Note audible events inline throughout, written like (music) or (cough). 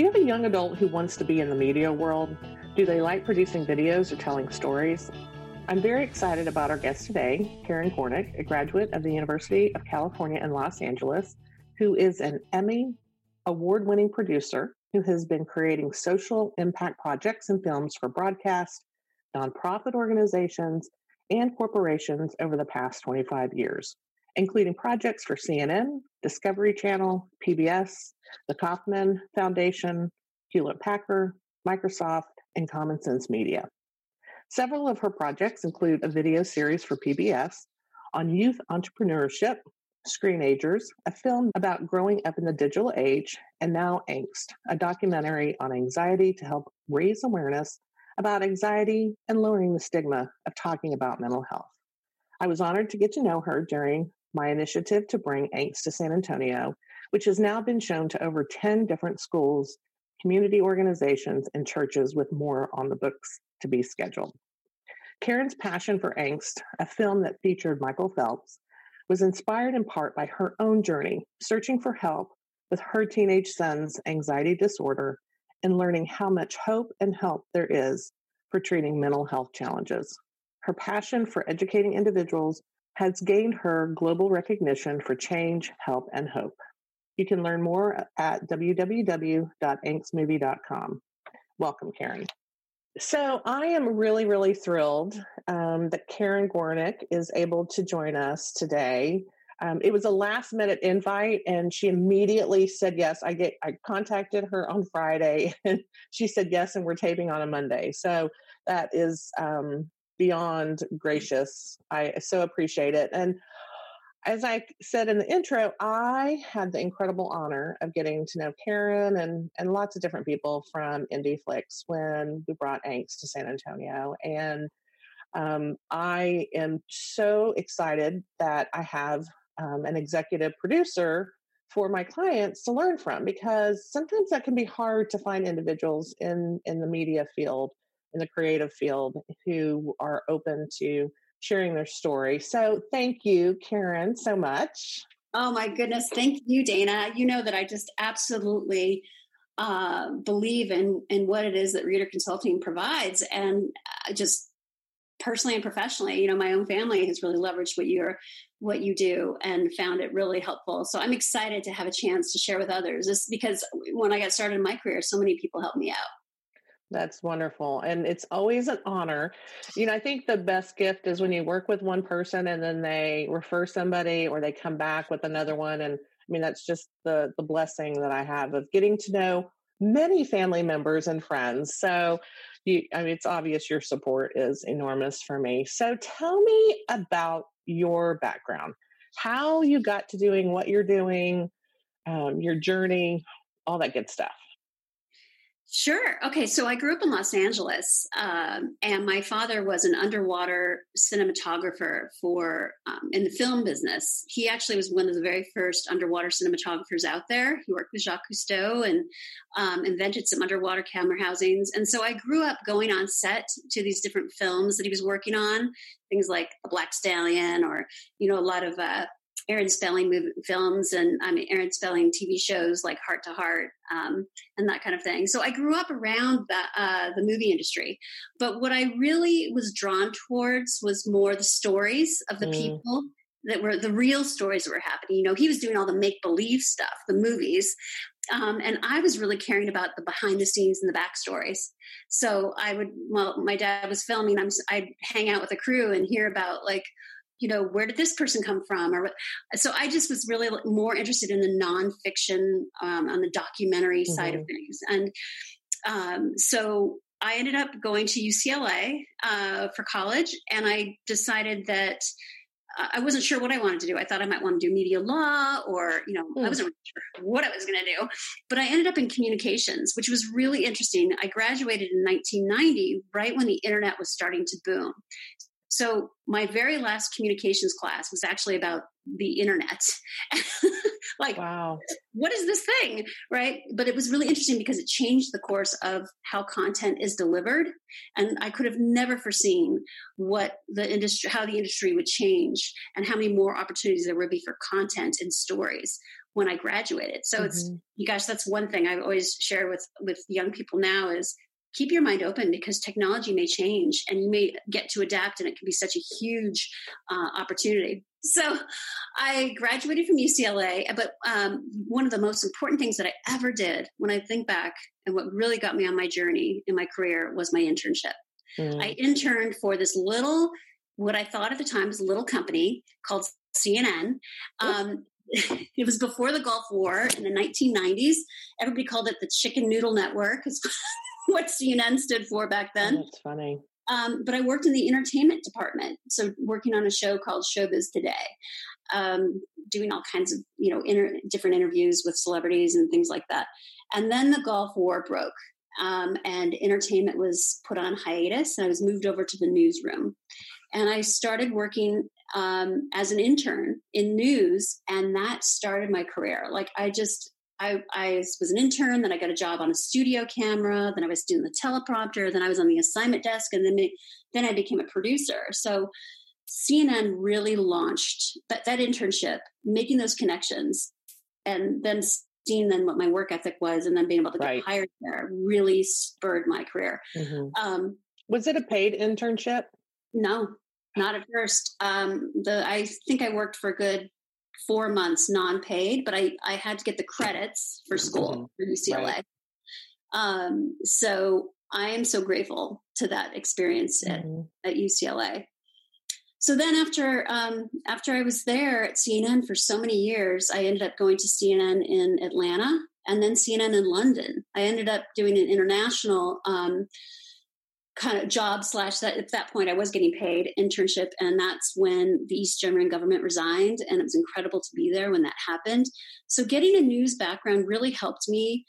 Do you have a young adult who wants to be in the media world? Do they like producing videos or telling stories? I'm very excited about our guest today, Karin Gornick, a graduate of the University of California in Los Angeles, who is an Emmy award winning producer who has been creating social impact projects and films for broadcast, nonprofit organizations, and corporations over the past 25 years, including projects for CNN, Discovery Channel, PBS, the Kauffman Foundation, Hewlett Packard, Microsoft, and Common Sense Media. Several of her projects include a video series for PBS on youth entrepreneurship, Screenagers, a film about growing up in the digital age, and now Angst, a documentary on anxiety to help raise awareness about anxiety and lowering the stigma of talking about mental health. I was honored to get to know her during my initiative to bring Angst to San Antonio, which has now been shown to over 10 different schools, community organizations, and churches with more on the books to be scheduled. Karin's passion for Angst, a film that featured Michael Phelps, was inspired in part by her own journey, searching for help with her teenage son's anxiety disorder and learning how much hope and help there is for treating mental health challenges. Her passion for educating individuals has gained her global recognition for change, help, and hope. You can learn more at www.angstmovie.com. Welcome, Karin. So I am really, really thrilled um, that Karin Gornick is able to join us today. Um, it was a last minute invite, and she immediately said yes. I get I contacted her on Friday, (laughs) and she said yes, and we're taping on a Monday. So that is um, beyond gracious. I so appreciate it, and as I said in the intro, I had the incredible honor of getting to know Karin and, and lots of different people from IndieFlix when we brought Angst to San Antonio. And um, I am so excited that I have um, an executive producer for my clients to learn from because sometimes that can be hard to find individuals in, in the media field, in the creative field, who are open to sharing their story. So thank you, Karin, so much. Oh my goodness. Thank you, Dana. You know that I just absolutely uh, believe in, in what it is that Reader Consulting provides. And uh, just personally and professionally, you know, my own family has really leveraged what you're, what you do and found it really helpful. So I'm excited to have a chance to share with others. This because when I got started in my career, so many people helped me out. That's wonderful. And it's always an honor. You know, I think the best gift is when you work with one person and then they refer somebody or they come back with another one. And I mean, that's just the the blessing that I have of getting to know many family members and friends. So you I mean it's obvious your support is enormous for me. So tell me about your background. How you got to doing what you're doing, um, your journey, all that good stuff. Sure. Okay. So I grew up in Los Angeles, um, and my father was an underwater cinematographer for um, in the film business. He actually was one of the very first underwater cinematographers out there. He worked with Jacques Cousteau and um, invented some underwater camera housings. And so I grew up going on set to these different films that he was working on, things like The Black Stallion, or you know, a lot of uh, Aaron Spelling movie, films and I mean Aaron Spelling TV shows like Hart to Hart um, and that kind of thing. So I grew up around the, uh, the movie industry, but what I really was drawn towards was more the stories of the mm. people that were the real stories that were happening. You know, he was doing all the make believe stuff, the movies, um, and I was really caring about the behind the scenes and the backstories. So I would, well, my dad was filming. I'm, I'd hang out with a crew and hear about like you know where did this person come from or so i just was really more interested in the nonfiction um, on the documentary mm-hmm. side of things and um, so i ended up going to ucla uh, for college and i decided that uh, I wasn't sure what I wanted to do. I thought I might want to do media law or, you know, mm. I wasn't really sure what I was going to do. But I ended up in communications, which was really interesting. I graduated in 1990, right when the internet was starting to boom. So my very last communications class was actually about the internet. (laughs) like, wow, what is this thing? Right. But it was really interesting because it changed the course of how content is delivered. And I could have never foreseen what the industry, how the industry would change and how many more opportunities there would be for content and stories when I graduated. So mm-hmm. it's you guys, that's one thing I always share with with young people now is keep your mind open because technology may change and you may get to adapt and it can be such a huge uh, opportunity. So i graduated from ucla but um, one of the most important things that i ever did when i think back and what really got me on my journey in my career was my internship. Mm. i interned for this little what i thought at the time was a little company called cnn um, (laughs) it was before the Gulf War in the 1990s. Everybody called it the Chicken Noodle Network, (laughs) (laughs) what CNN stood for back then. Oh, that's funny. Um, but I worked in the entertainment department, so working on a show called Showbiz Today, um, doing all kinds of you know inter- different interviews with celebrities and things like that. And then the Gulf War broke, um, and entertainment was put on hiatus, and I was moved over to the newsroom, and I started working um, as an intern in news, and that started my career. Like I just, I, I was an intern, then I got a job on a studio camera, then I was doing the teleprompter, then I was on the assignment desk, and then then I became a producer. So CNN really launched that, that internship, making those connections, and then seeing then what my work ethic was, and then being able to get right. hired there really spurred my career. Mm-hmm. Um, was it a paid internship? No, not at first. Um, the I think I worked for a good four months non-paid, but I I had to get the credits for school mm-hmm. for UCLA. Right. Um, so I am so grateful to that experience mm-hmm. at, at UCLA. So then after um, after I was there at CNN for so many years, I ended up going to CNN in Atlanta and then CNN in London. I ended up doing an international um, kind of job slash that at that point I was getting paid internship and that's when the East German government resigned and it was incredible to be there when that happened. So getting a news background really helped me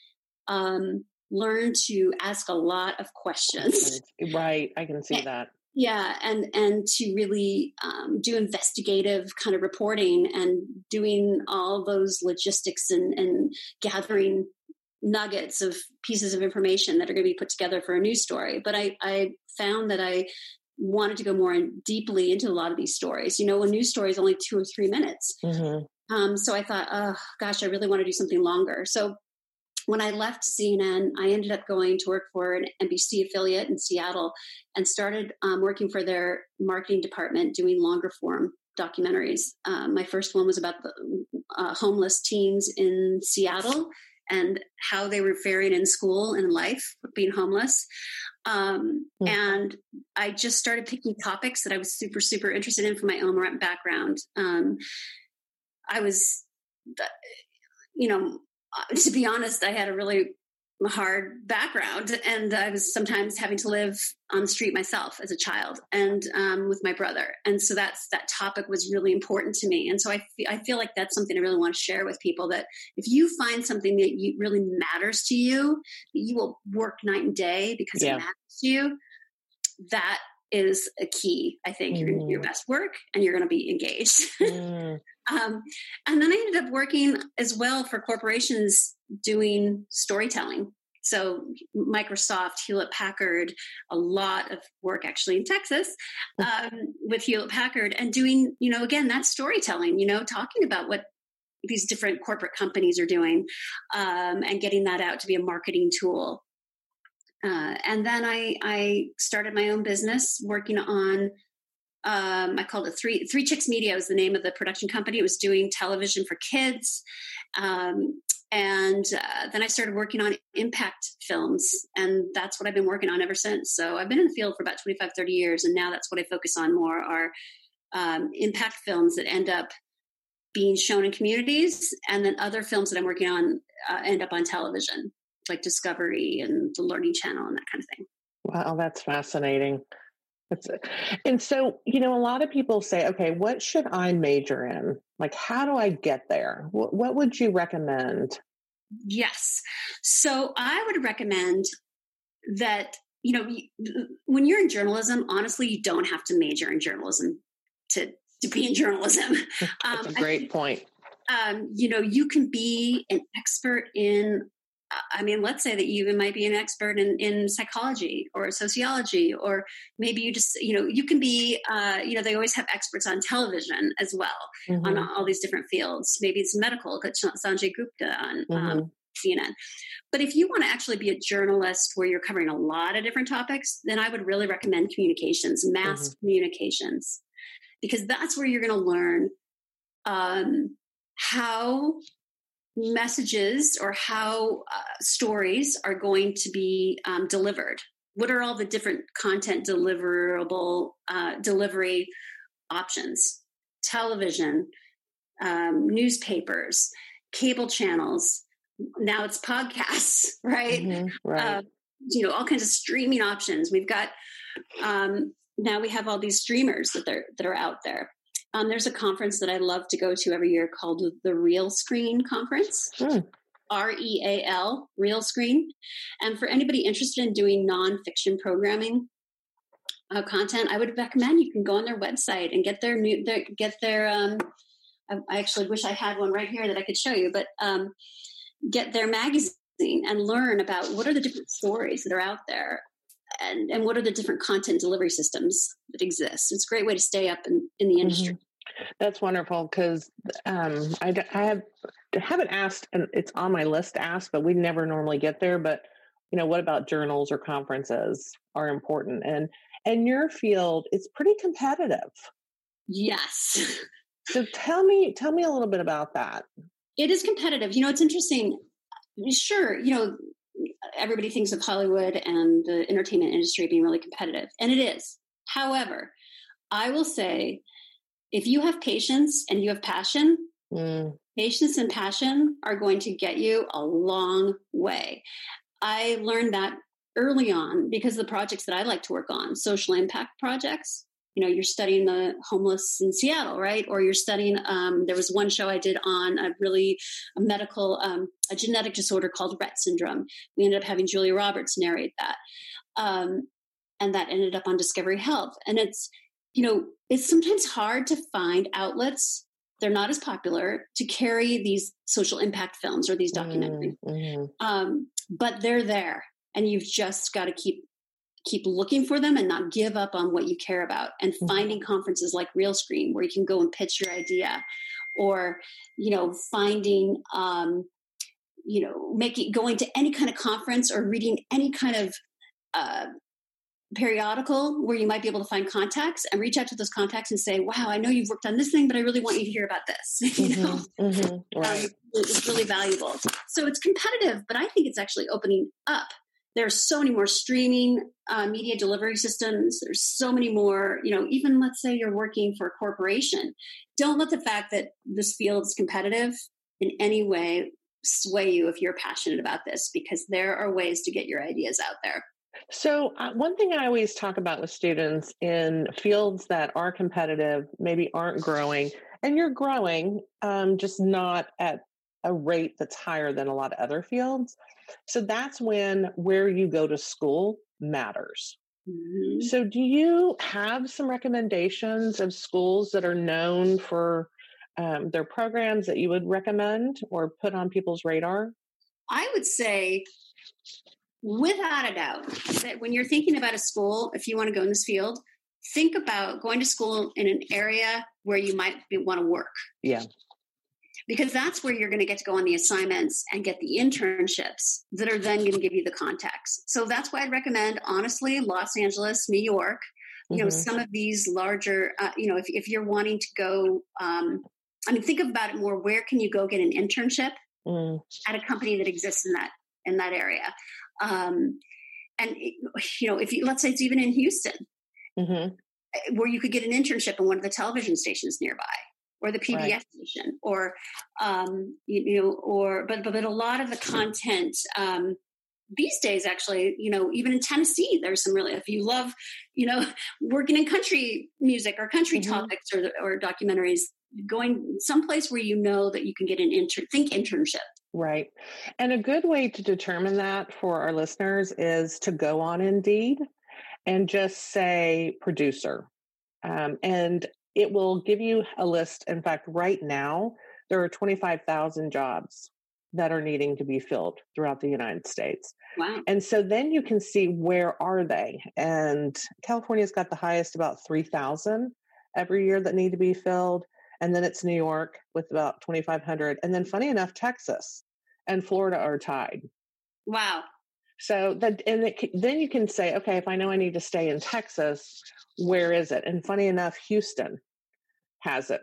um, learn to ask a lot of questions. Right, I can see that. Yeah, and and to really um, do investigative kind of reporting and doing all those logistics and, and gathering nuggets of pieces of information that are going to be put together for a news story. But I, I found that I wanted to go more in, deeply into a lot of these stories. You know, a news story is only two or three minutes. Mm-hmm. Um, so I thought, oh gosh, I really want to do something longer. So when I left CNN, I ended up going to work for an NBC affiliate in Seattle and started um, working for their marketing department doing longer form documentaries. Um, my first one was about the uh, homeless teens in Seattle and how they were faring in school and life, being homeless. Um, mm-hmm. And I just started picking topics that I was super, super interested in from my own background. Um, I was, you know, uh, (laughs) to be honest, I had a really hard background and i was sometimes having to live on the street myself as a child and um, with my brother and so that's that topic was really important to me and so I, I feel like that's something i really want to share with people that if you find something that you really matters to you you will work night and day because yeah. it matters to you that is a key i think mm. you're going to do your best work and you're going to be engaged (laughs) mm. Um, and then i ended up working as well for corporations doing storytelling. So Microsoft, Hewlett Packard, a lot of work actually in Texas (laughs) um, with Hewlett Packard, and doing you know again that storytelling. You know, talking about what these different corporate companies are doing, um, and getting that out to be a marketing tool. Uh, and then I, I started my own business working on um, I called it Three Three Chicks Media was the name of the production company. It was doing television for kids, um, and uh, then I started working on impact films, and that's what I've been working on ever since. So I've been in the field for about 25, 30 years, and now that's what I focus on more are um, impact films that end up being shown in communities, and then other films that I'm working on uh, end up on television, like Discovery and the Learning Channel and that kind of thing. Wow, that's fascinating. And so, you know, a lot of people say, okay, what should I major in? Like, how do I get there? What, what would you recommend? Yes. So I would recommend that, you know, when you're in journalism, honestly, you don't have to major in journalism to, to be in journalism. (laughs) That's um, a great point. Um, you know, you can be an expert in I mean, let's say that you even might be an expert in, in psychology or sociology, or maybe you just, you know, you can be, uh, you know, they always have experts on television as well mm-hmm. on all these different fields. Maybe it's medical, got Sanjay Gupta on um, mm-hmm. um, CNN. But if you want to actually be a journalist where you're covering a lot of different topics, then I would really recommend communications, mass mm-hmm. communications, because that's where you're going to learn um, how messages or how uh, stories are going to be um, delivered? What are all the different content deliverable uh, delivery options? Television um, newspapers cable channels now it's podcasts (laughs) right, mm-hmm, right. Uh, you know all kinds of streaming options. We've got um, now we have all these streamers that are that are out there um, there's a conference that I love to go to every year called the Real Screen Conference. Mm. R E A L, Real Screen. And for anybody interested in doing nonfiction programming uh, content, I would recommend you can go on their website and get their new, their, get their. Um, I, I, actually wish I had one right here that I could show you, but um, get their magazine and learn about what are the different stories that are out there and, and what are the different content delivery systems that exist. It's a great way to stay up in, in the industry. Mm-hmm. That's wonderful because um, I, I have haven't asked, and it's on my list to ask, but we never normally get there. But you know, what about journals or conferences are important, and and your field it's pretty competitive. Yes. so tell me, tell me a little bit about that. It is competitive. You know, it's interesting. Sure, you know, everybody thinks of Hollywood and the entertainment industry being really competitive, and it is. However, I will say if you have patience and you have passion, mm. patience and passion are going to get you a long way. I learned that early on because the projects that I like to work on, social impact projects, you know you're studying the homeless in seattle right? Or you're studying um, there was one show i did on a really a medical um, a genetic disorder called rett syndrome. We ended up having julia roberts narrate that um, and that ended up on discovery health. And it's you know it's sometimes hard to find outlets they're not as popular to carry these social impact films or these documentaries. mm-hmm. Um, but they're there and you've just got to keep keep looking for them and not give up on what you care about. And mm-hmm. finding conferences like real screen where you can go and pitch your idea or you know finding um, you know making going to any kind of conference or reading any kind of uh, periodical where you might be able to find contacts and reach out to those contacts and say wow i know you've worked on this thing but i really want you to hear about this (laughs) you know? Mm-hmm, mm-hmm, um, right. um, it's really valuable. So it's competitive but i think it's actually opening up there's so many more streaming uh, media delivery systems. There's so many more you know even let's say you're working for a corporation. Don't let the fact that this field is competitive in any way sway you if you're passionate about this because there are ways to get your ideas out there. So uh, one thing i always talk about with students in fields that are competitive maybe aren't growing and you're growing um, just not at a rate that's higher than a lot of other fields so that's when where you go to school matters. Mm-hmm. So, do you have some recommendations of schools that are known for um, their programs that you would recommend or put on people's radar? I would say, without a doubt, that when you're thinking about a school, if you want to go in this field, think about going to school in an area where you might want to work. Yeah because that's where you're going to get to go on the assignments and get the internships that are then going to give you the contacts. So that's why I'd recommend, honestly, Los Angeles, New York, you mm-hmm. know, some of these larger, uh, you know, if, if you're wanting to go, um, I mean, think about it more. Where can you go get an internship mm. at a company that exists in that in that area? Um, and you know, if you let's say it's even in Houston, mm-hmm. Eh, where you could get an internship in one of the television stations nearby or the PBS right. station or um, you, you, know or but, but but a lot of the content um, these days actually you know even in Tennessee there's some really if you love you know (laughs) working in country music or country mm-hmm. topics or or documentaries going someplace where you know that you can get an intern think internship Right. And a good way to determine that for our listeners is to go on Indeed and just say producer. Um, and it will give you a list. In fact, right now, there are 25,000 jobs that are needing to be filled throughout the United States. Wow. And so then you can see where are they? And California's got the highest about 3,000 every year that need to be filled. And then it's New York with about 2,500. And then funny enough, Texas and Florida are tied. Wow. So that, and it, then you can say, okay, if I know I need to stay in Texas, where is it? And funny enough, Houston has it.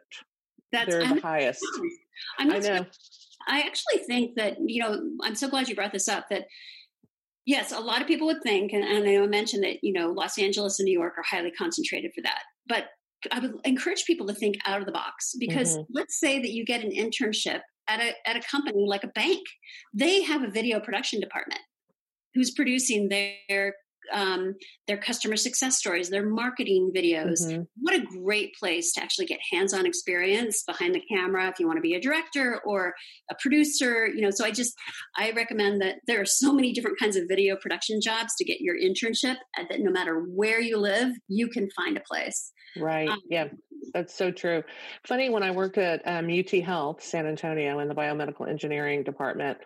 That's They're the highest. (laughs) i know. I actually think that, you know, I'm so glad you brought this up that yes, a lot of people would think, and, and I mentioned that, you know, Los Angeles and New York are highly concentrated for that. But I would encourage people to think out of the box because mm-hmm. let's say that you get an internship at a, at a company like a bank. They have a video production department who's producing their um, their customer success stories, their marketing videos. Mm-hmm. What a great place to actually get hands-on experience behind the camera if you want to be a director or a producer. You know, so I just I recommend that there are so many different kinds of video production jobs to get your internship. That no matter where you live, you can find a place. Right. Um, yeah. That's so true. Funny, when I worked at um, UT Health, San Antonio, in the biomedical engineering department,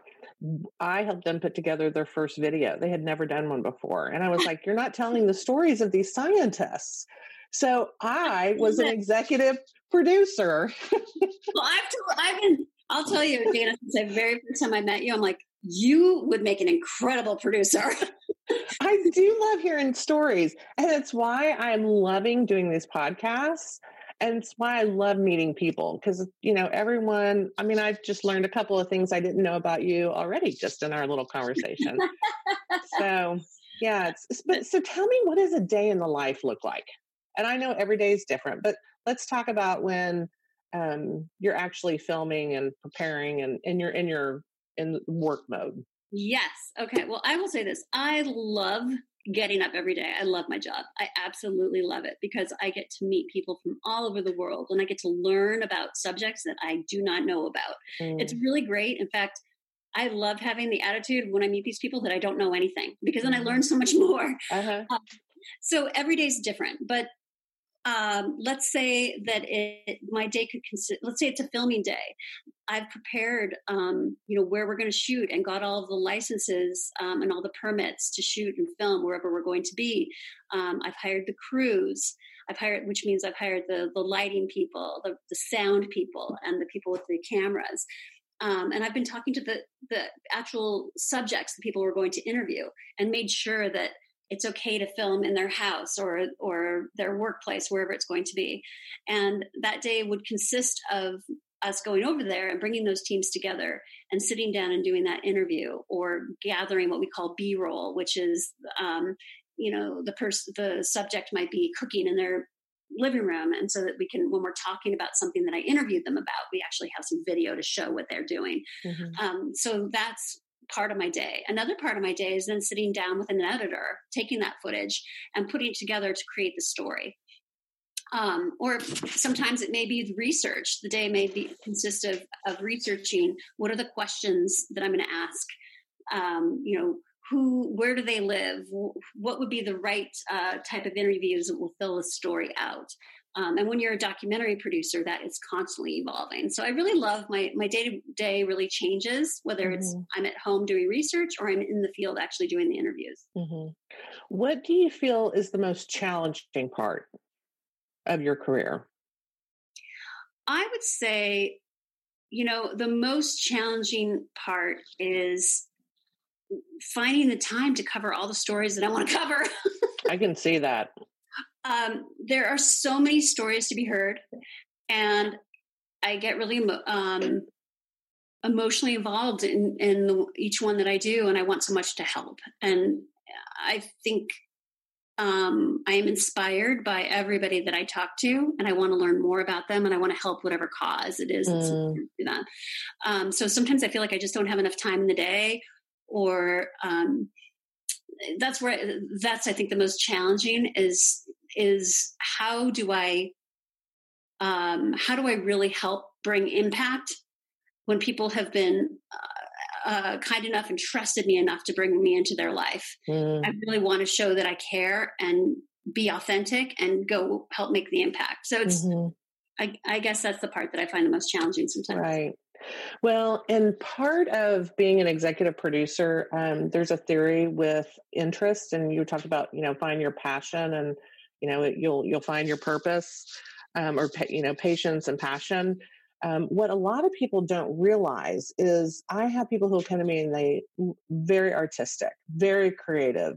I helped them put together their first video. They had never done one before. And I was (laughs) like, You're not telling the stories of these scientists. So I was an executive producer. (laughs) well, I've, told, I've been, I'll tell you, Dana, since the very first time I met you, I'm like, you would make an incredible producer. (laughs) I do love hearing stories. And it's why I'm loving doing these podcasts and it's why I love meeting people because you know everyone. I mean, I've just learned a couple of things I didn't know about you already just in our little conversation. so yeah, it's, but so tell me, what does a day in the life look like? And I know every day is different, but let's talk about when um, you're actually filming and preparing and, and you're in your in work mode. Yes. Okay. Well, I will say this. I love getting up every day. I love my job. I absolutely love it because I get to meet people from all over the world and I get to learn about subjects that I do not know about. Mm. It's really great. In fact, I love having the attitude when I meet these people that I don't know anything because then I learn mm-hmm. so much (laughs) more. Uh-huh. Um, so every day is different, but um, let's say that it, my day could consist, let's say it's a filming day. I've prepared, um, you know, where we're going to shoot and got all the licenses um, and all the permits to shoot and film wherever we're going to be. Um, I've hired the crews. I've hired, which means I've hired the the lighting people, the, the sound people, and the people with the cameras. Um, and I've been talking to the the actual subjects, the people we're going to interview, and made sure that it's okay to film in their house or or their workplace wherever it's going to be. And that day would consist of us going over there and bringing those teams together and sitting down and doing that interview or gathering what we call b-roll which is um, you know the person the subject might be cooking in their living room. And so that we can when we're talking about something that i interviewed them about we actually have some video to show what they're doing. Mm-hmm. um, so that's part of my day. Another part of my day is then sitting down with an editor, taking that footage and putting it together to create the story. Um, or sometimes it may be research. The day may be consist of, of researching what are the questions that I'm going to ask. Um, you know, who, where do they live? What would be the right uh, type of interviews that will fill the story out? Um, and when you're a documentary producer, that is constantly evolving. So I really love my my day to day really changes whether mm-hmm. it's I'm at home doing research or I'm in the field actually doing the interviews. Mm-hmm. What do you feel is the most challenging part of your career? I would say, you know, the most challenging part is finding the time to cover all the stories that I want to cover. (laughs) I can see that um, there are so many stories to be heard, and I get really um, emotionally involved in in the, each one that I do, and I want so much to help. And I think um, I am inspired by everybody that I talk to, and I want to learn more about them, and I want to help whatever cause it is. Mm. That. Um, so sometimes I feel like I just don't have enough time in the day, or um, that's where that's I think the most challenging is is how do I um, how do I really help bring impact when people have been uh, uh, kind enough and trusted me enough to bring me into their life? Mm. I really want to show that I care and be authentic and go help make the impact. So it's, mm-hmm. I, I, guess that's the part that I find the most challenging sometimes. Right. Well, and part of being an executive producer, um, there's a theory with interest, and you talked about, you know, find your passion, and you know, you'll you'll find your purpose, um, or you know, patience and passion. Um, what a lot of people don't realize is I have people who come to me and they very artistic, very creative.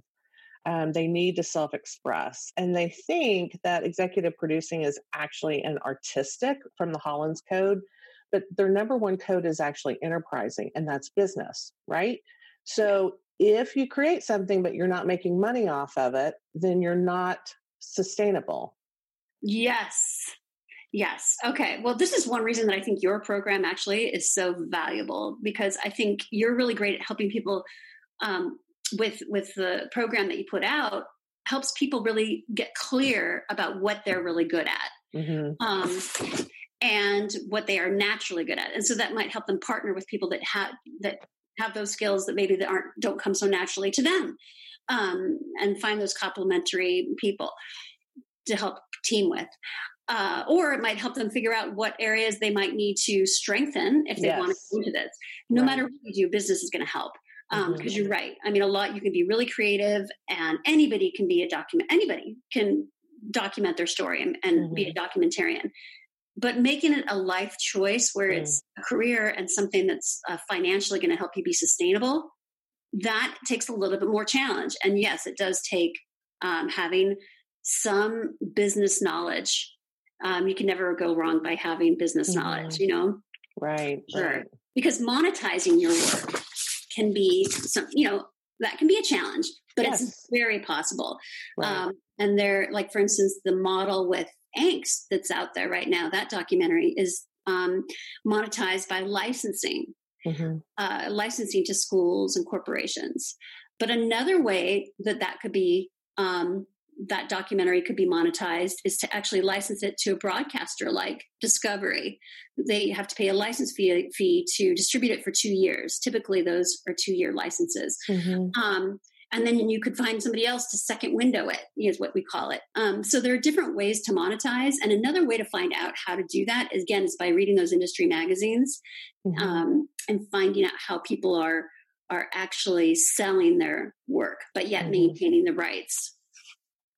Um, they need to self express, and they think that executive producing is actually an artistic from the Holland Code but their number one code is actually enterprising, and that's business, right? So if you create something but you're not making money off of it, then you're not sustainable. Yes. Yes. Okay. Well, this is one reason that I think your program actually is so valuable because I think you're really great at helping people um, with with the program that you put out. Helps people really get clear about what they're really good at. Mm-hmm. Um, and what they are naturally good at. And so that might help them partner with people that have that have those skills that maybe that aren't don't come so naturally to them. Um, and find those complementary people to help team with. Uh, or it might help them figure out what areas they might need to strengthen if they yes. want to go into this. No right. matter what you do, business is going to help because um, mm-hmm. you're right. I mean, a lot you can be really creative, and anybody can be a document. Anybody can document their story and, and mm-hmm. be a mm-hmm. documentarian but making it a life choice where mm. it's a career and something that's uh, financially going to help you be sustainable that takes a little bit more challenge and yes it does take um, having some business knowledge um, you can never go wrong by having business mm-hmm. knowledge you know right sure right. because monetizing your work can be some you know that can be a challenge but yes. it's very possible right. um, and there like for instance the model with angst that's out there right now that documentary is um, monetized by licensing mm-hmm. uh, licensing to schools and corporations but another way that that could be um, that documentary could be monetized is to actually license it to a broadcaster like Discovery. They have to pay a license fee, fee to distribute it for two years. Typically, those are two year licenses. Mm-hmm. Um, and then you could find somebody else to second window it is what we call it um, so there are different ways to monetize and another way to find out how to do that again is by reading those industry magazines mm-hmm. um, and finding out how people are are actually selling their work but yet mm-hmm. maintaining the rights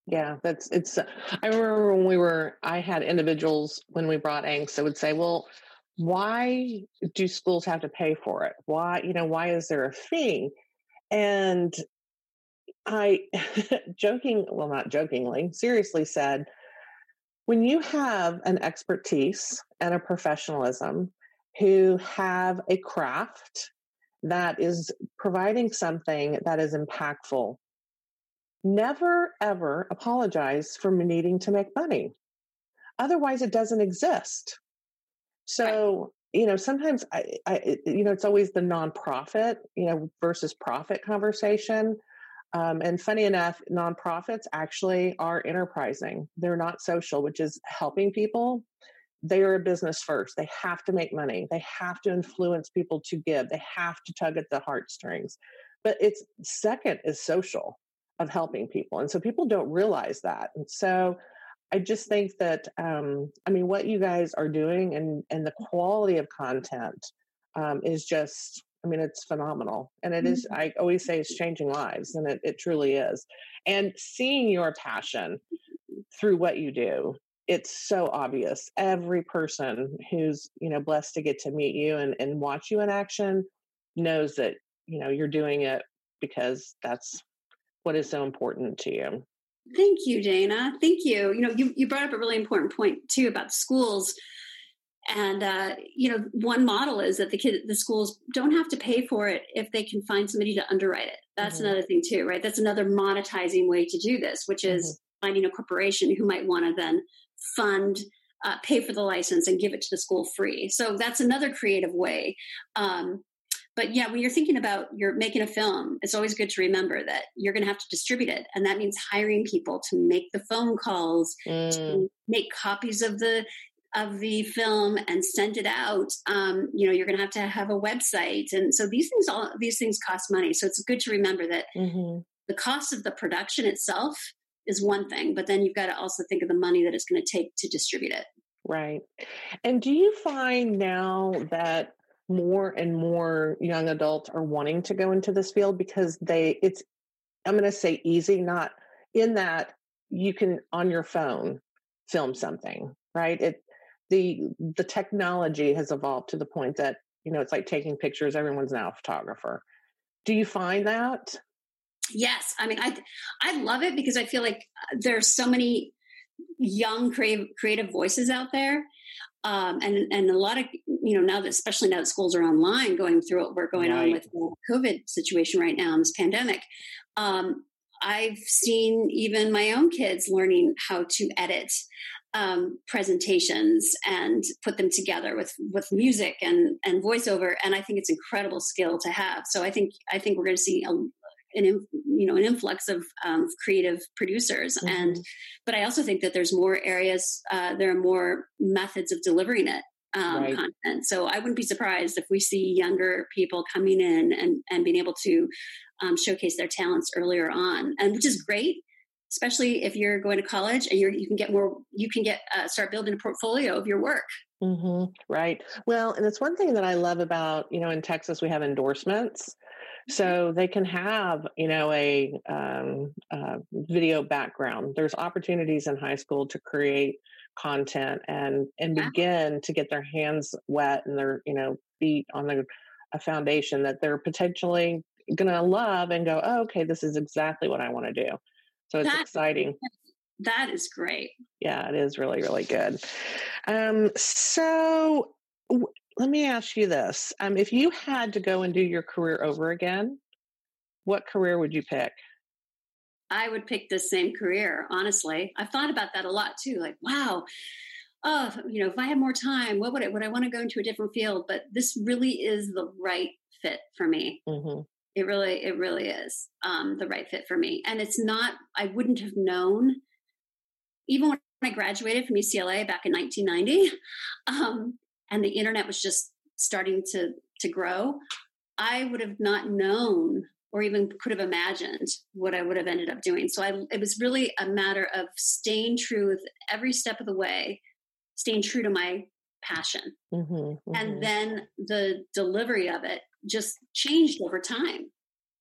yeah that's it's i remember when we were i had individuals when we brought angst that would say well why do schools have to pay for it why you know why is there a fee and I (laughs) joking, well, not jokingly, seriously said, when you have an expertise and a professionalism who have a craft that is providing something that is impactful, never ever apologize for needing to make money. Otherwise, it doesn't exist. So, you know, sometimes I, I, you know, it's always the nonprofit, you know, versus profit conversation. Um, and funny enough, nonprofits actually are enterprising. They're not social, which is helping people. They are a business first. They have to make money. They have to influence people to give. They have to tug at the heartstrings. But it's second is social of helping people. And so people don't realize that. And so I just think that, um, I mean, what you guys are doing and, and the quality of content um, is just I mean, it's phenomenal. And it is, mm-hmm. I always say it's changing lives, and it, it truly is. And seeing your passion through what you do, it's so obvious. Every person who's, you know, blessed to get to meet you and, and watch you in action knows that, you know, you're doing it because that's what is so important to you. Thank you, Dana. Thank you. You know, you, you brought up a really important point too about schools and uh, you know one model is that the kid the schools don't have to pay for it if they can find somebody to underwrite it that's mm-hmm. another thing too right that's another monetizing way to do this which is mm-hmm. finding a corporation who might want to then fund uh, pay for the license and give it to the school free so that's another creative way um, but yeah when you're thinking about you're making a film it's always good to remember that you're going to have to distribute it and that means hiring people to make the phone calls mm. to make copies of the of the film and send it out um, you know you're going to have to have a website. And so these things all these things cost money. So it's good to remember that mm-hmm. the cost of the production itself is one thing but then you've got to also think of the money that it's going to take to distribute it. Right. And do you find now that more and more young adults are wanting to go into this field because they it's i'm going to say easy not in that you can on your phone film something right? It the the technology has evolved to the point that you know it's like taking pictures everyone's now a photographer do you find that yes i mean i i love it because i feel like uh, there's so many young creative creative voices out there um, and and a lot of you know now that especially now that schools are online going through what we're going right. on with the covid situation right now in this pandemic um, i've seen even my own kids learning how to edit um, presentations and put them together with with music and and voiceover and i think it's incredible skill to have so i think i think we're going to see a, an you know an influx of um, creative producers mm-hmm. and but i also think that there's more areas uh, there are more methods of delivering it um, right. content so i wouldn't be surprised if we see younger people coming in and and being able to um, showcase their talents earlier on and which is great especially if you're going to college and you can get more you can get uh, start building a portfolio of your work. Mm-hmm. right. Well and it's one thing that i love about you know in texas we have endorsements. Mm-hmm. so they can have you know a um, uh, video background. There's opportunities in high school to create content and and begin to get their hands wet and their you know feet on the a foundation that they're potentially going to love and go oh, okay this is exactly what i want to do so it's that, exciting. (laughs) That is great. Yeah, it is really, really good. Um, so w- let me ask you this. Um, if you had to go and do your career over again, what career would you pick? I would pick the same career, honestly. I've thought about that a lot too. Like, wow, oh, you know, if I had more time, what would I would I want to go into a different field? But this really is the right fit for me. Mm-hmm. It really, it really is um, the right fit for me. And it's not, I wouldn't have known, even when I graduated from UCLA back in 1990, (laughs) um, and the internet was just starting to, to grow, I would have not known or even could have imagined what I would have ended up doing. So I, it was really a matter of staying true with every step of the way, staying true to my passion. Mm-hmm, mm-hmm. And then the delivery of it just changed over time.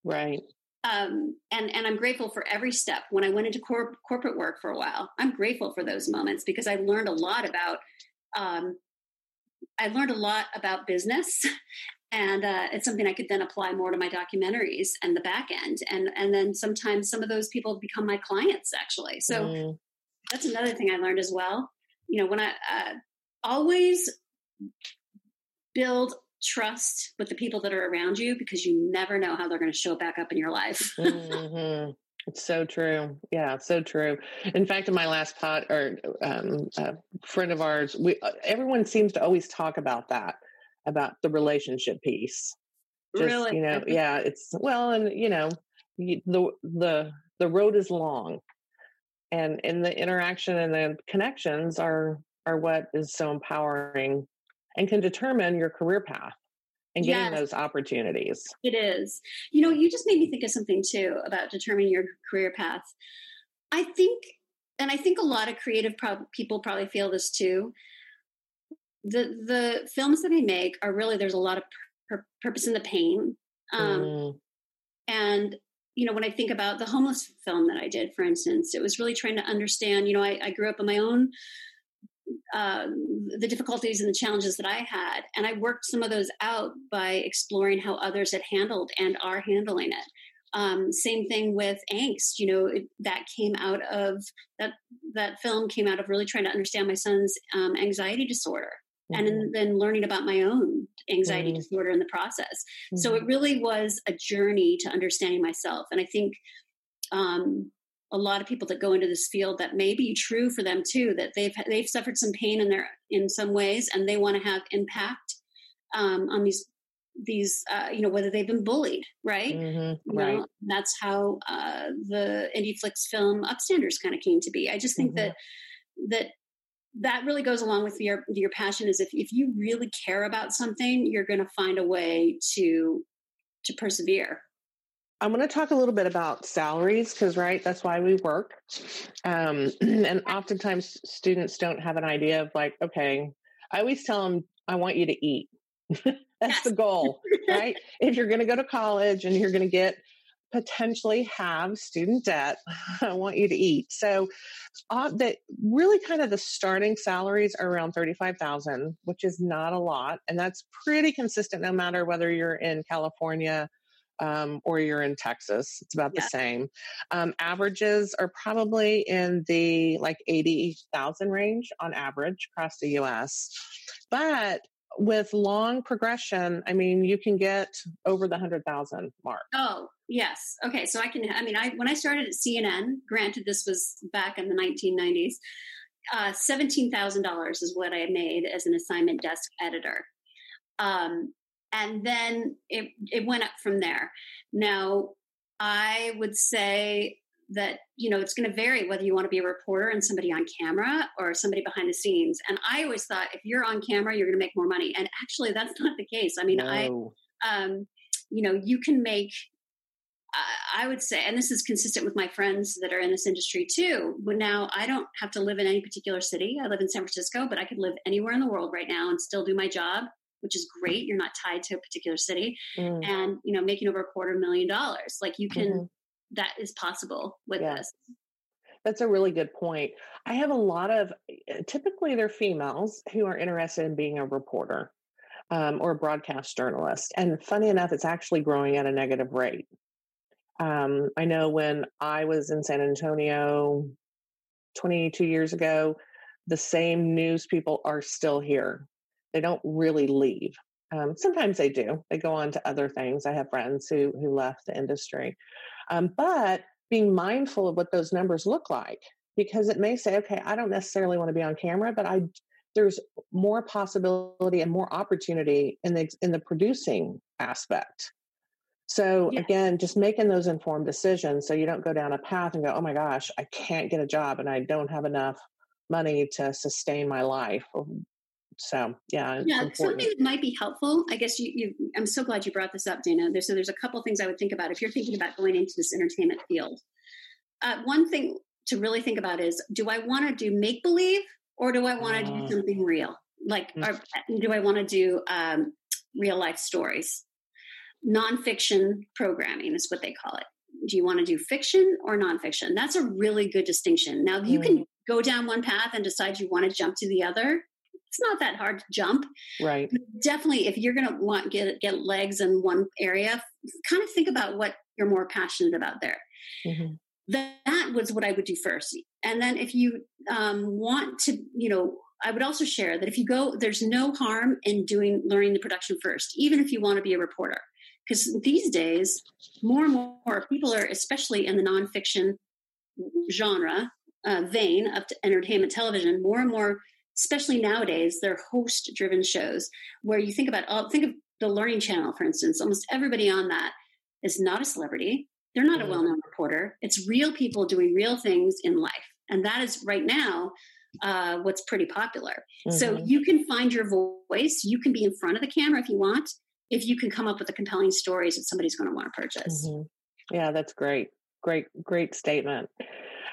Right. Um, and and I'm grateful for every step. When I went into cor- corporate work for a while, I'm grateful for those moments because I learned a lot about. Um, I learned a lot about business, (laughs) and uh, it's something I could then apply more to my documentaries and the back end. And and then sometimes some of those people become my clients actually. So mm. that's another thing I learned as well. You know, when I uh, always build trust with the people that are around you because you never know how they're going to show back up in your life. (laughs) mm-hmm. It's so true. Yeah, so true. In fact, in my last pod, or um, a friend of ours, we uh, everyone seems to always talk about that, about the relationship piece. Just, really? You know, (laughs) yeah. It's well, and you know, the the the road is long, and in the interaction and the connections are are what is so empowering and can determine your career path and getting yes, those opportunities. It is. You know, you just made me think of something too about determining your career path. I think, and I think a lot of creative pro- people probably feel this too. The the films that they make are really there's a lot of pur- purpose in the pain, um, mm. and you know when I think about the homeless film that I did, for instance, it was really trying to understand. You know, I, I grew up on my own um, the difficulties and the challenges that I had. And I worked some of those out by exploring how others had handled and are handling it. Um, same thing with angst. You know, it, that came out of that. That film came out of really trying to understand my son's um, anxiety disorder, mm-hmm. and then learning about my own anxiety mm-hmm. disorder in the process. Mm-hmm. So it really was a journey to understanding myself. And I think um, a lot of people that go into this field that may be true for them too that they've they've suffered some pain in their in some ways and they want to have impact um, on these these uh, you know whether they've been bullied right? Mm-hmm, right. know, that's how uh, the flicks film upstanders kind of came to be. I just think mm-hmm. that that that really goes along with your your passion is if, if you really care about something you're going to find a way to to persevere I'm going to talk a little bit about salaries because, right, that's why we work. Um, (clears throat) and oftentimes students don't have an idea of like, okay, I always tell them, I want you to eat. (laughs) That's yes. the goal, right? (laughs) if you're going to go to college and you're going to get potentially have student debt, (laughs) I want you to eat. So uh, that really kind of the starting salaries are around 35,000, which is not a lot. And that's pretty consistent no matter whether you're in California um, or you're in Texas. It's about yeah. the same. Um, averages are probably in the like 80,000 range on average across the US. But with long progression, I mean, you can get over the 100,000 mark. Oh, yes. Okay. So I can, I mean, I, when I started at CNN, granted this was back in the 1990s, uh, $17,000 is what I made as an assignment desk editor. Um, and then it, it went up from there. Now, I would say that you know it's going to vary whether you want to be a reporter and somebody on camera or somebody behind the scenes and i always thought if you're on camera you're going to make more money and actually that's not the case i mean no. i um you know you can make I would say, and this is consistent with my friends that are in this industry too. But now I don't have to live in any particular city. I live in San Francisco, but I could live anywhere in the world right now and still do my job, which is great. You're not tied to a particular city, mm. and you know, making over a quarter million dollars. Like you can, mm-hmm that is possible with yeah. this. That's a really good point. I have a lot of, eh, typically, they're females who are interested in being a reporter um, or a broadcast journalist. And funny enough, it's actually growing at a negative rate. Um, I know when I was in San Antonio 22 years ago, the same news people are still here. They don't really leave. Um, sometimes they do. They go on to other things. I have friends who who left the industry, um, but being mindful of what those numbers look like because it may say, okay, I don't necessarily want to be on camera, but I there's more possibility and more opportunity in the in the producing aspect. So yeah. again, just making those informed decisions so you don't go down a path and go, oh my gosh, I can't get a job and I don't have enough money to sustain my life so yeah, yeah, something that might be helpful. I guess you, you. I'm so glad you brought this up, Dana. There's, so there's a couple things I would think about if you're thinking about going into this entertainment field. Uh, one thing to really think about is: Do I want to do make believe, or do I want to uh, do something real? Like, mm. or, do I want to do um, real life stories? Nonfiction programming is what they call it. Do you want to do fiction or nonfiction? That's a really good distinction. Now, you mm. can go down one path and decide you want to jump to the other it's not that hard to jump. Right. Definitely, if you're going to want get get legs in one area, kind of think about what you're more passionate about there. Mm-hmm. That was what I would do first, and then if you um, want to, you know, I would also share that if you go, there's no harm in doing learning the production first, even if you want to be a reporter, because these days, more and more people are, especially in the nonfiction genre uh, vein of entertainment television, more and more especially nowadays, they're host driven shows where you think about, oh, think of the Learning Channel, for instance. Almost everybody on that is not a celebrity. They're not mm-hmm. a well known reporter. It's real people doing real things in life. And that is right now uh, what's pretty popular. Mm-hmm. So you can find your voice. You can be in front of the camera if you want, if you can come up with the compelling stories that somebody's going to want to purchase. Mm-hmm. Yeah, that's great. Great, great statement.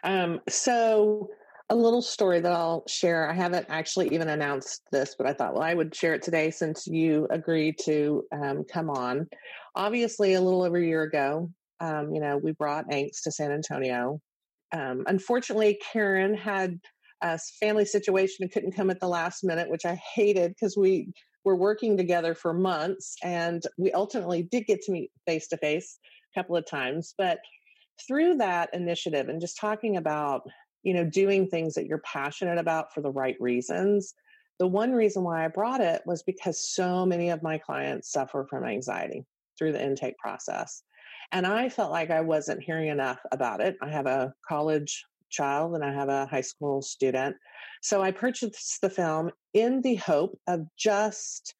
Um, so a little story that I'll share. I haven't actually even announced this, but I thought, well, I would share it today since you agreed to um, come on. Obviously, a little over a year ago, um, you know, we brought Angst to San Antonio. Um, unfortunately, Karin had a family situation and couldn't come at the last minute, which I hated because we were working together for months and we ultimately did get to meet face to face a couple of times. But through that initiative and just talking about you know, doing things that you're passionate about for the right reasons. The one reason why I brought it was because so many of my clients suffer from anxiety through the intake process. And I felt like I wasn't hearing enough about it. I have a college child and I have a high school student. So I purchased the film in the hope of just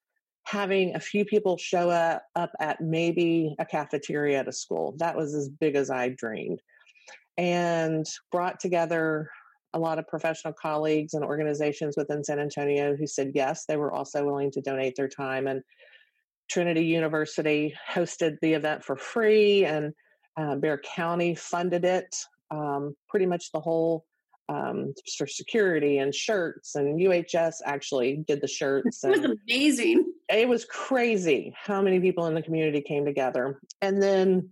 having a few people show up, up at maybe a cafeteria at a school. That was as big as I dreamed and brought together a lot of professional colleagues and organizations within San Antonio who said yes, they were also willing to donate their time. And Trinity University hosted the event for free, and uh, Bexar County funded it. Um, pretty much the whole um, for security and shirts. And UHS actually did the shirts. it was amazing. It was crazy how many people in the community came together. And then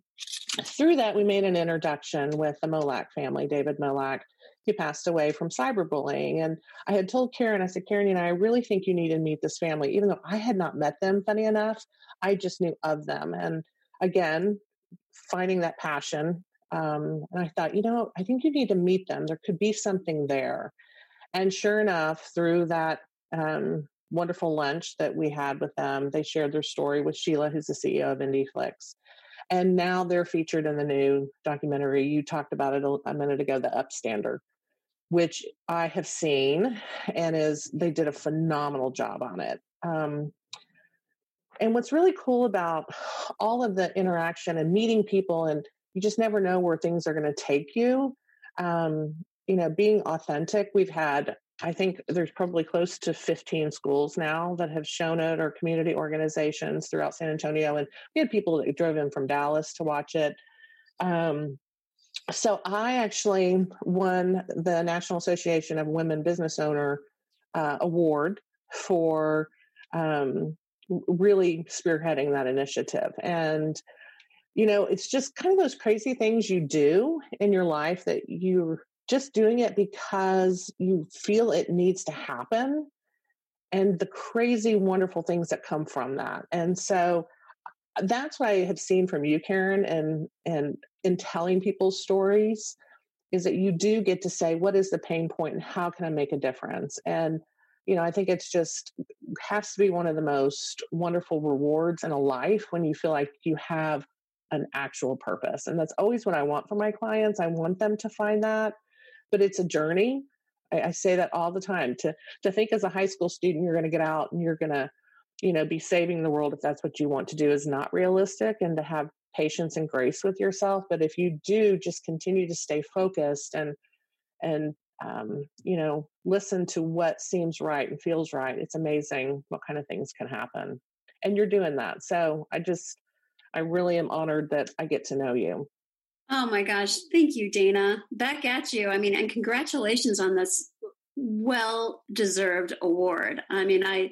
through that, we made an introduction with the Molak family, David Molak. He passed away from cyberbullying. And I had told Karin, I said, Karin, you know, I really think you need to meet this family. Even though I had not met them, funny enough, I just knew of them. And again, finding that passion. Um, and I thought, you know, I think you need to meet them. There could be something there. And sure enough, through that um, wonderful lunch that we had with them, they shared their story with Sheila, who's the CEO of IndieFlix. And now they're featured in the new documentary. You talked about it a, minute ago, The Upstander, which I have seen and is they did a phenomenal job on it. Um, and what's really cool about all of the interaction and meeting people, and you just never know where things are going to take you. Um, you know, being authentic. We've had, I think, there's probably close to 15 schools now that have shown it, or community organizations throughout San Antonio, and we had people that drove in from Dallas to watch it. Um, so I actually won the National Association of Women Business Owner uh, award for um, really spearheading that initiative. And, you know, it's just kind of those crazy things you do in your life that you're just doing it because you feel it needs to happen and the crazy, wonderful things that come from that. And so uh, that's what I have seen from you, Karin, and, and in telling people's stories is that you do get to say, what is the pain point and how can I make a difference? And you know, I think it's just has to be one of the most wonderful rewards in a life when you feel like you have an actual purpose. And that's always what I want for my clients. I want them to find that, but it's a journey. I, I say that all the time to to think as a high school student you're going to get out and you're going to, you know, be saving the world if that's what you want to do is not realistic and to have patience and grace with yourself. But if you do, just continue to stay focused and and um, you know, listen to what seems right and feels right. It's amazing what kind of things can happen. And you're doing that. So I just, I really am honored that I get to know you. Oh my gosh. Thank you, Dana. Back at you. I mean, and congratulations on this well deserved award. I mean, I,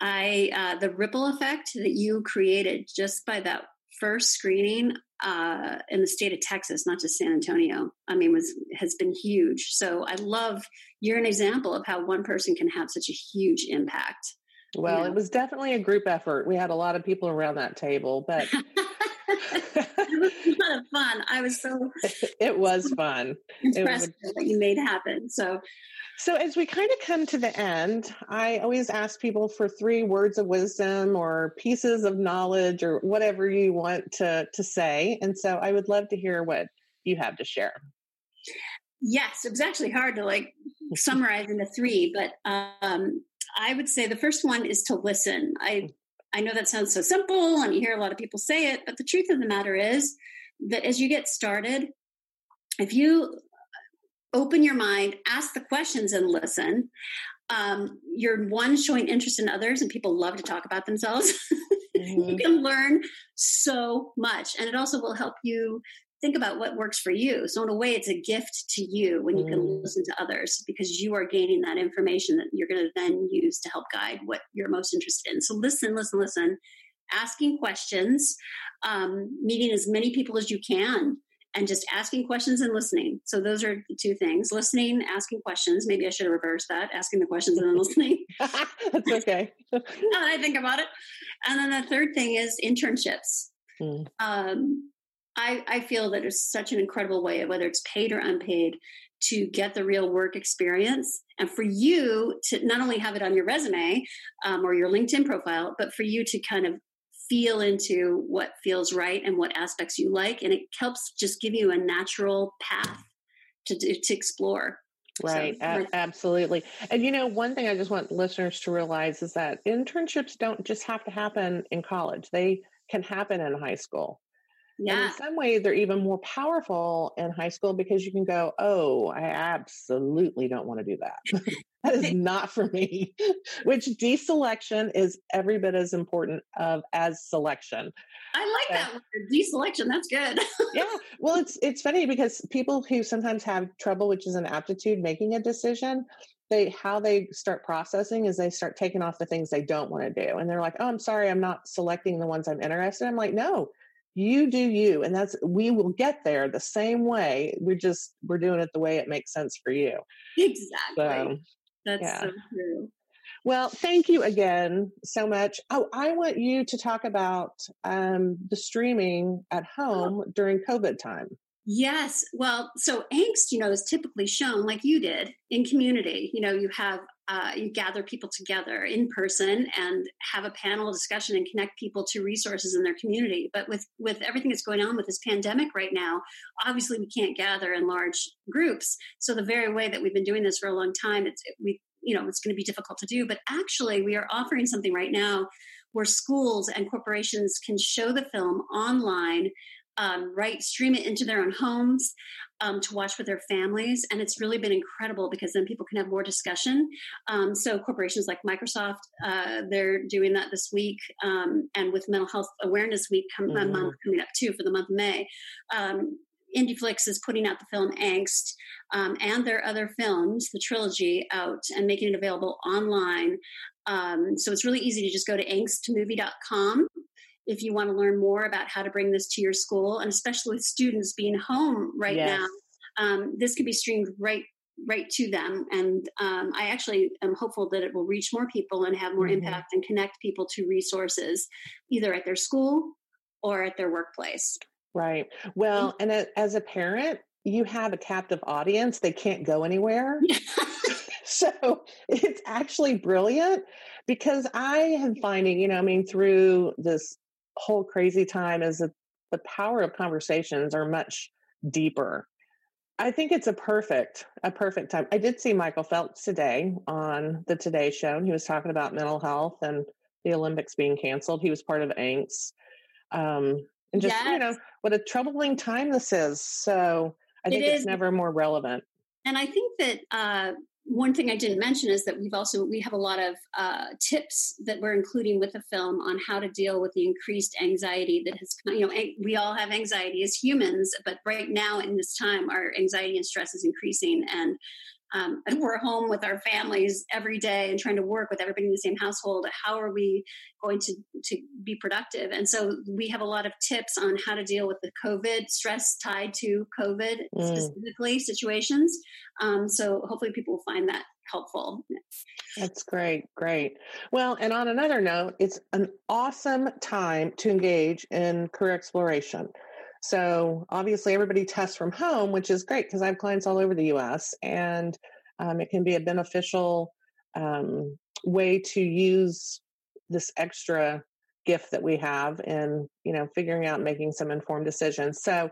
I, uh, the ripple effect that you created just by that first screening uh, in the state of Texas, not just San Antonio, I mean, was has been huge. So I love you're an example of how one person can have such a huge impact. Well, it was definitely a group effort. We had a lot of people around that table, but (laughs) (laughs) it was a lot of fun. I was so (laughs) it was fun. Impressed it was you made happen. So so, as we kind of come to the end, I always ask people for three words of wisdom or pieces of knowledge or whatever you want to, to say. And so, I would love to hear what you have to share. Yes, it was actually hard to like summarize into three, but um, I would say the first one is to listen. I I know that sounds so simple, and you hear a lot of people say it, but the truth of the matter is that as you get started, if you open your mind, ask the questions, and listen. Um, you're one showing interest in others, and people love to talk about themselves. (laughs) Mm-hmm. you can learn so much, and it also will help you think about what works for you. So, in a way, it's a gift to you when you mm. can listen to others because you are gaining that information that you're going to then use to help guide what you're most interested in. So, listen, listen, listen, asking questions, um, meeting as many people as you can and just asking questions and listening. So those are the two things: listening, asking questions. Maybe I should have reversed that: asking the questions and then listening. (laughs) That's okay. (laughs) I think about it. And then the third thing is internships. Mm. Um, I, I feel that it's such an incredible way, whether it's paid or unpaid, to get the real work experience and for you to not only have it on your resume um, or your LinkedIn profile, but for you to kind of feel into what feels right and what aspects you like and it helps just give you a natural path to to explore right so, a- absolutely and you know one thing i just want listeners to realize is that internships don't just have to happen in college they can happen in high school yeah. And in some ways, they're even more powerful in high school because you can go, oh, I absolutely don't want to do that. (laughs) That is not for me. (laughs) Which deselection is every bit as important of as selection. I like that word, deselection. That's good. yeah. Well, it's it's funny because people who sometimes have trouble, which is an aptitude making a decision, they how they start processing is they start taking off the things they don't want to do. And they're like, Oh, I'm sorry, I'm not selecting the ones I'm interested in. I'm like, no, you do you. And that's we will get there the same way. We're just we're doing it the way it makes sense for you. Exactly. So, that's yeah. so true. Well, thank you again so much. Oh, I want you to talk about um, the streaming at oh. home oh. during COVID time. Yes. Well, so angst, you know, is typically shown like you did in community. You know, you have uh, you gather people together in person and have a panel discussion and connect people to resources in their community. But with with everything that's going on with this pandemic right now, obviously we can't gather in large groups. So the very way that we've been doing this for a long time, it's we you know it's going to be difficult to do. But actually, we are offering something right now where schools and corporations can show the film online um, right, stream it into their own homes um, to watch with their families. And it's really been incredible because then people can have more discussion. Um, so corporations like Microsoft, uh, they're doing that this week. Um, and with Mental Health Awareness Week come, mm-hmm. month coming up too for the month of May. Um, IndieFlix is putting out the film Angst um, and their other films, the trilogy, out and making it available online. Um, so it's really easy to just go to angstmovie.com if you want to learn more about how to bring this to your school, and especially with students being home right yes. now, um, this could be streamed right right to them. And um, I actually am hopeful that it will reach more people and have more mm-hmm. impact and connect people to resources, either at their school or at their workplace. Right. Well, and as a parent, you have a captive audience; they can't go anywhere. (laughs) (laughs) so it's actually brilliant because I am finding, you know, I mean, through this whole crazy time is that the power of conversations are much deeper. I think it's a perfect, a perfect time. I did see Michael Phelps today on the Today Show, and he was talking about mental health and the Olympics being canceled. He was part of Angst. Um, and just, yes. you know, what a troubling time this is. So I think it it's never more relevant. And I think that uh, one thing I didn't mention is that we've also we have a lot of uh, tips that we're including with the film on how to deal with the increased anxiety that has you know we all have anxiety as humans, but right now in this time our anxiety and stress is increasing, and um, and we're home with our families every day and trying to work with everybody in the same household how are we going to to be productive? And so we have a lot of tips on how to deal with the covid stress tied to covid mm. specifically situations. Um, so hopefully people will find that helpful. That's great great. Well and on another note it's an awesome time to engage in career exploration so obviously, everybody tests from home, which is great because I have clients all over the US, and um, it can be a beneficial um, way to use this extra gift that we have in you know figuring out making some informed decisions. So.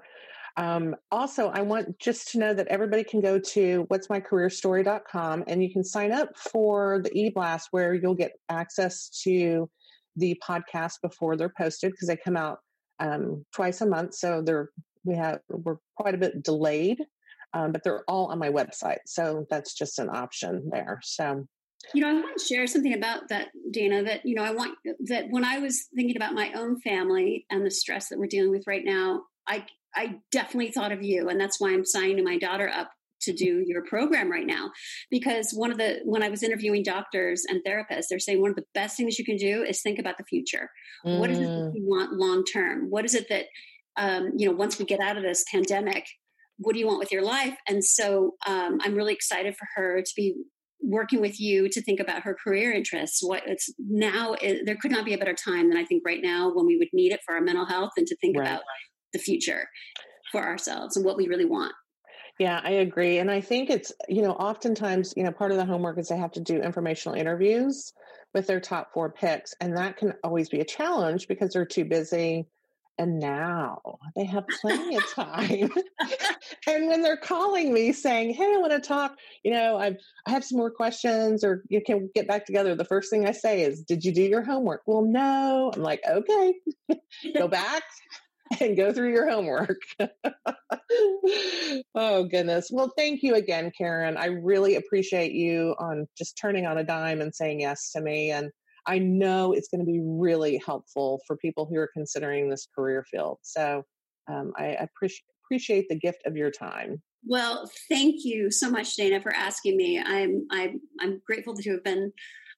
Um, also, I want just to know that everybody can go to what's my career story.com and you can sign up for the e blast where you'll get access to the podcast before they're posted because they come out um, twice a month. So they're we have we're quite a bit delayed, um, but they're all on my website. So that's just an option there. So you know, I want to share something about that, Dana. That you know, I want that when I was thinking about my own family and the stress that we're dealing with right now, I I definitely thought of you, and that's why I'm signing my daughter up to do your program right now because one of the when i was interviewing doctors and therapists they're saying one of the best things you can do is think about the future mm. what is it that mm. you want long term what is it that um, you know once we get out of this pandemic what do you want with your life and so um, i'm really excited for her to be working with you to think about her career interests what it's now there could not be a better time than i think right now when we would need it for our mental health and to think right. about the future for ourselves and what we really want yeah, I agree. And I think it's, you know, oftentimes, you know, part of the homework is they have to do informational interviews with their top four picks. And that can always be a challenge because they're too busy. And now they have plenty of time. (laughs) and when they're calling me saying, Hey, I want to talk, you know, I've, I have some more questions or you can get back together. The first thing I say is, Did you do your homework? Well, no. I'm like, Okay, (laughs) go (laughs) back (laughs) and go through your homework. (laughs) oh, goodness. Well, thank you again, Karin. I really appreciate you on just turning on a dime and saying yes to me. And I know it's going to be really helpful for people who are considering this career field. So um, I appreciate appreciate the gift of your time. Well, thank you so much, Dana, for asking me. I'm I'm I'm grateful to have been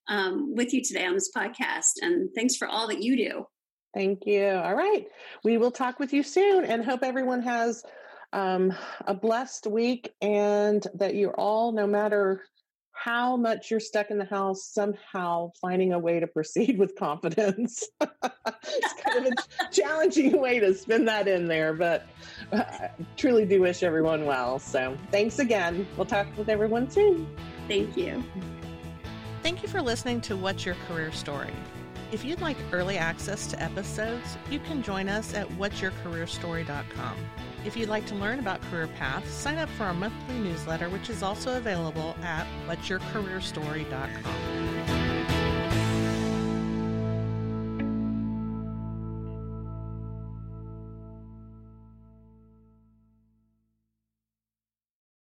um, with you today on this podcast, and thanks for all that you do. Thank you. All right. We will talk with you soon and hope everyone has um, a blessed week and that you're all, no matter how much you're stuck in the house, somehow finding a way to proceed (laughs) with confidence. (laughs) it's kind of a (laughs) challenging way to spin that in there, but I truly do wish everyone well. So thanks again. We'll talk with everyone soon. Thank you. Thank you for listening to What's Your Career Story. If you'd like early access to episodes, you can join us at what'syourcareerstory.com. If you'd like to learn about career paths, sign up for our monthly newsletter, which is also available at what'syourcareerstory.com.